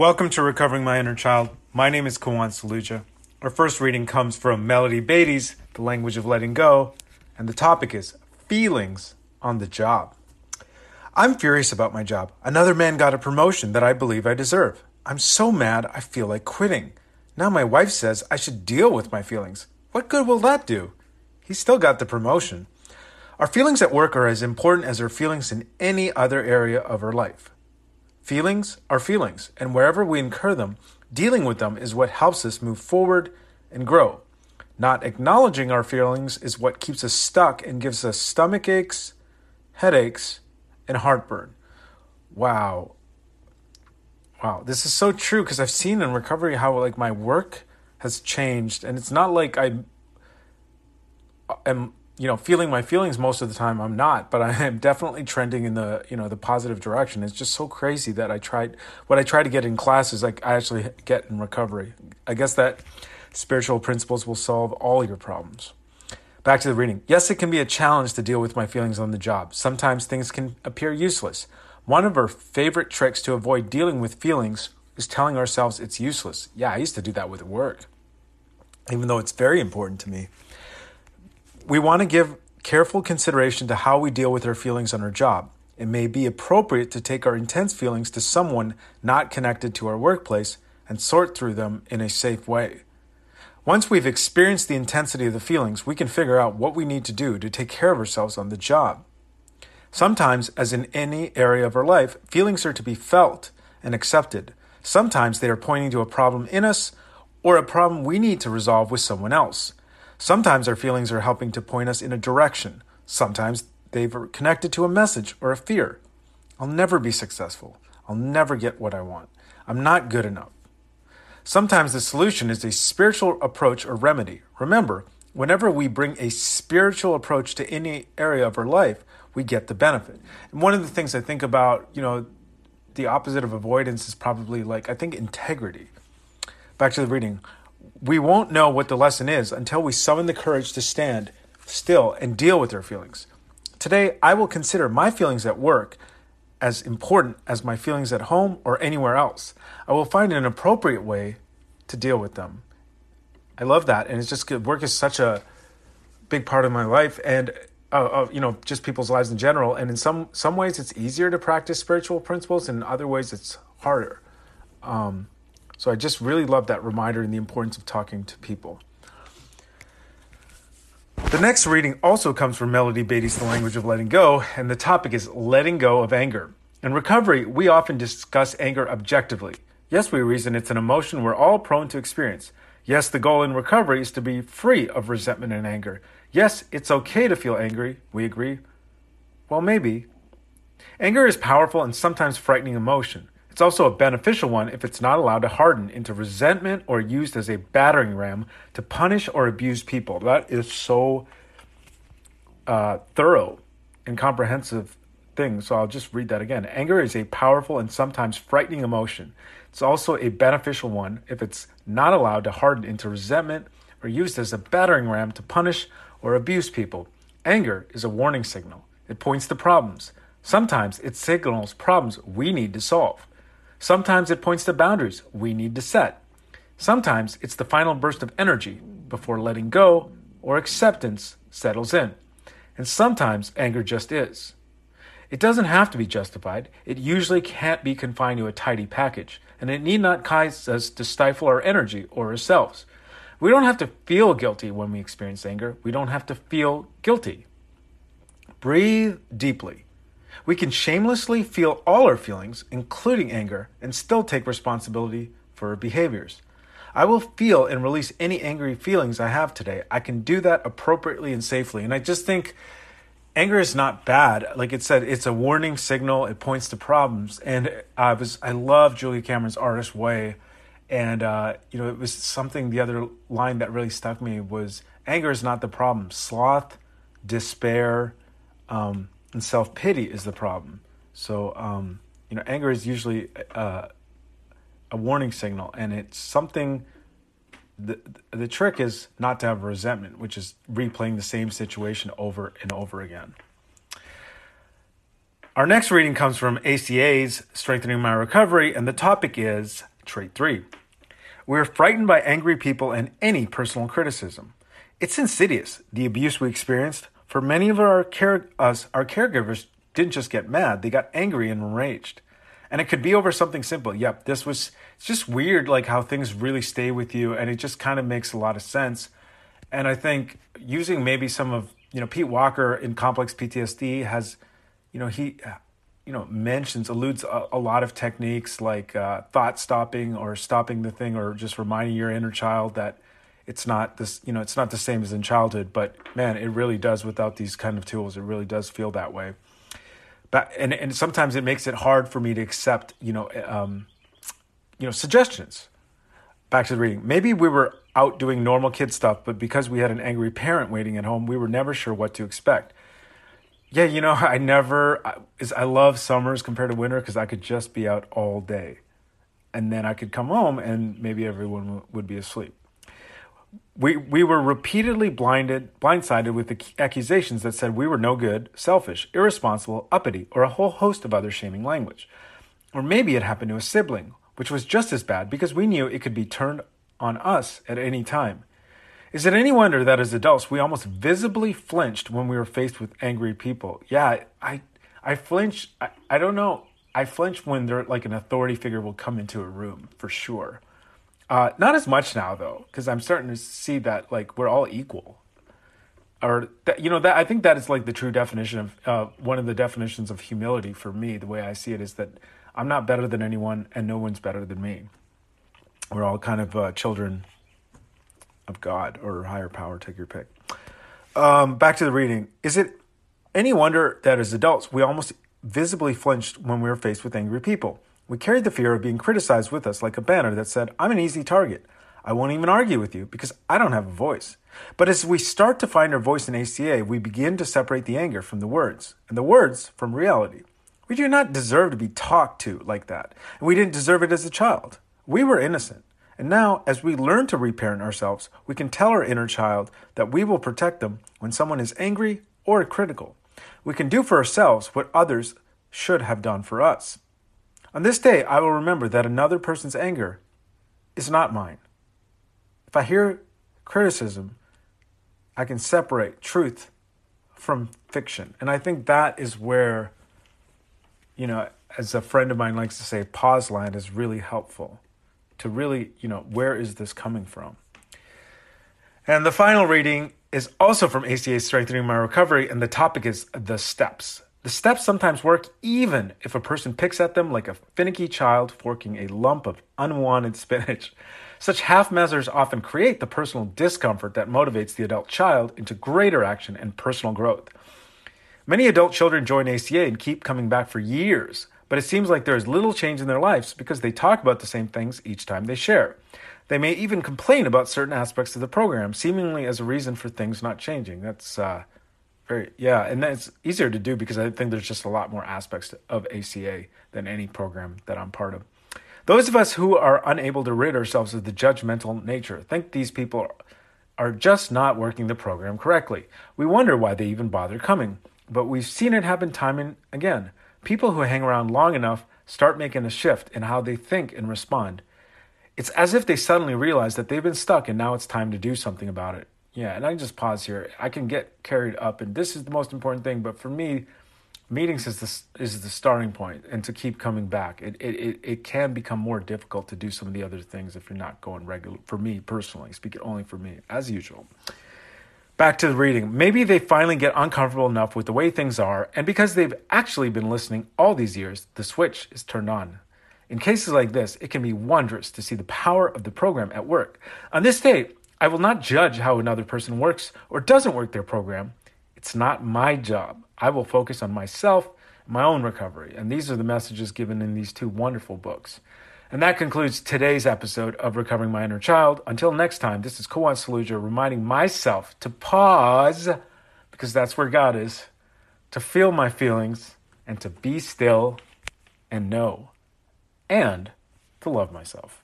Welcome to Recovering My Inner Child. My name is Kawan Saluja. Our first reading comes from Melody Beattie's The Language of Letting Go, and the topic is Feelings on the Job. I'm furious about my job. Another man got a promotion that I believe I deserve. I'm so mad I feel like quitting. Now my wife says I should deal with my feelings. What good will that do? He still got the promotion. Our feelings at work are as important as our feelings in any other area of our life. Feelings are feelings, and wherever we incur them, dealing with them is what helps us move forward and grow. Not acknowledging our feelings is what keeps us stuck and gives us stomach aches, headaches, and heartburn. Wow. Wow, this is so true because I've seen in recovery how like my work has changed and it's not like I am you know feeling my feelings most of the time i'm not but i am definitely trending in the you know the positive direction. It's just so crazy that i tried what i try to get in class is like i actually get in recovery. I guess that spiritual principles will solve all your problems. Back to the reading. Yes it can be a challenge to deal with my feelings on the job. Sometimes things can appear useless. One of our favorite tricks to avoid dealing with feelings is telling ourselves it's useless. Yeah i used to do that with work even though it's very important to me we want to give careful consideration to how we deal with our feelings on our job. It may be appropriate to take our intense feelings to someone not connected to our workplace and sort through them in a safe way. Once we've experienced the intensity of the feelings, we can figure out what we need to do to take care of ourselves on the job. Sometimes, as in any area of our life, feelings are to be felt and accepted. Sometimes they are pointing to a problem in us or a problem we need to resolve with someone else. Sometimes our feelings are helping to point us in a direction. Sometimes they're connected to a message or a fear. I'll never be successful. I'll never get what I want. I'm not good enough. Sometimes the solution is a spiritual approach or remedy. Remember, whenever we bring a spiritual approach to any area of our life, we get the benefit. And one of the things I think about, you know, the opposite of avoidance is probably like, I think integrity. Back to the reading. We won't know what the lesson is until we summon the courage to stand still and deal with our feelings. Today, I will consider my feelings at work as important as my feelings at home or anywhere else. I will find an appropriate way to deal with them. I love that, and it's just good. Work is such a big part of my life, and uh, uh, you know, just people's lives in general. And in some some ways, it's easier to practice spiritual principles, and in other ways, it's harder. Um, so I just really love that reminder and the importance of talking to people. The next reading also comes from Melody Beattie's The Language of Letting Go, and the topic is letting go of anger. In recovery, we often discuss anger objectively. Yes, we reason it's an emotion we're all prone to experience. Yes, the goal in recovery is to be free of resentment and anger. Yes, it's okay to feel angry. We agree. Well, maybe. Anger is powerful and sometimes frightening emotion. It's also a beneficial one if it's not allowed to harden into resentment or used as a battering ram to punish or abuse people. That is so uh, thorough and comprehensive thing. So I'll just read that again. Anger is a powerful and sometimes frightening emotion. It's also a beneficial one if it's not allowed to harden into resentment or used as a battering ram to punish or abuse people. Anger is a warning signal. It points to problems. Sometimes it signals problems we need to solve. Sometimes it points to boundaries we need to set. Sometimes it's the final burst of energy before letting go or acceptance settles in. And sometimes anger just is. It doesn't have to be justified. It usually can't be confined to a tidy package, and it need not cause us to stifle our energy or ourselves. We don't have to feel guilty when we experience anger. We don't have to feel guilty. Breathe deeply. We can shamelessly feel all our feelings, including anger, and still take responsibility for our behaviors. I will feel and release any angry feelings I have today. I can do that appropriately and safely. And I just think anger is not bad. Like it said, it's a warning signal. It points to problems. And I was I love Julia Cameron's artist way. And uh, you know, it was something. The other line that really stuck me was, "Anger is not the problem. Sloth, despair, um, and self pity is the problem. So, um, you know, anger is usually uh, a warning signal, and it's something. The, the trick is not to have resentment, which is replaying the same situation over and over again. Our next reading comes from ACA's Strengthening My Recovery, and the topic is Trait 3. We're frightened by angry people and any personal criticism. It's insidious, the abuse we experienced. For many of our care, us, our caregivers didn't just get mad, they got angry and enraged. And it could be over something simple. Yep, this was it's just weird like how things really stay with you and it just kind of makes a lot of sense. And I think using maybe some of, you know, Pete Walker in complex PTSD has, you know, he you know mentions alludes a, a lot of techniques like uh, thought stopping or stopping the thing or just reminding your inner child that it's not this you know it's not the same as in childhood but man it really does without these kind of tools it really does feel that way. But and and sometimes it makes it hard for me to accept you know um, you know suggestions. Back to the reading. Maybe we were out doing normal kid stuff but because we had an angry parent waiting at home we were never sure what to expect. Yeah, you know, I never is I love summers compared to winter because I could just be out all day, and then I could come home and maybe everyone would be asleep. We we were repeatedly blinded, blindsided with the accusations that said we were no good, selfish, irresponsible, uppity, or a whole host of other shaming language. Or maybe it happened to a sibling, which was just as bad because we knew it could be turned on us at any time. Is it any wonder that as adults we almost visibly flinched when we were faced with angry people? Yeah, I I flinch. I, I don't know. I flinch when there like an authority figure will come into a room for sure. Uh, not as much now though, because I'm starting to see that like we're all equal, or that you know that I think that is like the true definition of uh, one of the definitions of humility for me. The way I see it is that I'm not better than anyone, and no one's better than me. We're all kind of uh, children of God or higher power, take your pick. Um, back to the reading. Is it any wonder that as adults we almost visibly flinched when we were faced with angry people? We carried the fear of being criticized with us like a banner that said, I'm an easy target. I won't even argue with you because I don't have a voice. But as we start to find our voice in ACA, we begin to separate the anger from the words, and the words from reality. We do not deserve to be talked to like that, and we didn't deserve it as a child. We were innocent. And now, as we learn to reparent ourselves, we can tell our inner child that we will protect them when someone is angry or critical. We can do for ourselves what others should have done for us. On this day, I will remember that another person's anger is not mine. If I hear criticism, I can separate truth from fiction. And I think that is where, you know, as a friend of mine likes to say, pause line is really helpful to really, you know, where is this coming from? And the final reading is also from ACA Strengthening My Recovery, and the topic is the steps. The steps sometimes work even if a person picks at them like a finicky child forking a lump of unwanted spinach. Such half measures often create the personal discomfort that motivates the adult child into greater action and personal growth. Many adult children join ACA and keep coming back for years but it seems like there is little change in their lives because they talk about the same things each time they share. They may even complain about certain aspects of the program, seemingly as a reason for things not changing. That's uh, yeah, and that's easier to do because I think there's just a lot more aspects of ACA than any program that I'm part of. Those of us who are unable to rid ourselves of the judgmental nature think these people are just not working the program correctly. We wonder why they even bother coming, but we've seen it happen time and again. People who hang around long enough start making a shift in how they think and respond. It's as if they suddenly realize that they've been stuck and now it's time to do something about it. Yeah, and I can just pause here. I can get carried up, and this is the most important thing. But for me, meetings is the is the starting point, and to keep coming back, it it it can become more difficult to do some of the other things if you're not going regular. For me personally, speaking only for me, as usual. Back to the reading. Maybe they finally get uncomfortable enough with the way things are, and because they've actually been listening all these years, the switch is turned on. In cases like this, it can be wondrous to see the power of the program at work. On this day, I will not judge how another person works or doesn't work their program. It's not my job. I will focus on myself, my own recovery. And these are the messages given in these two wonderful books. And that concludes today's episode of Recovering My Inner Child. Until next time, this is Kawan Saluja reminding myself to pause, because that's where God is, to feel my feelings and to be still and know, and to love myself.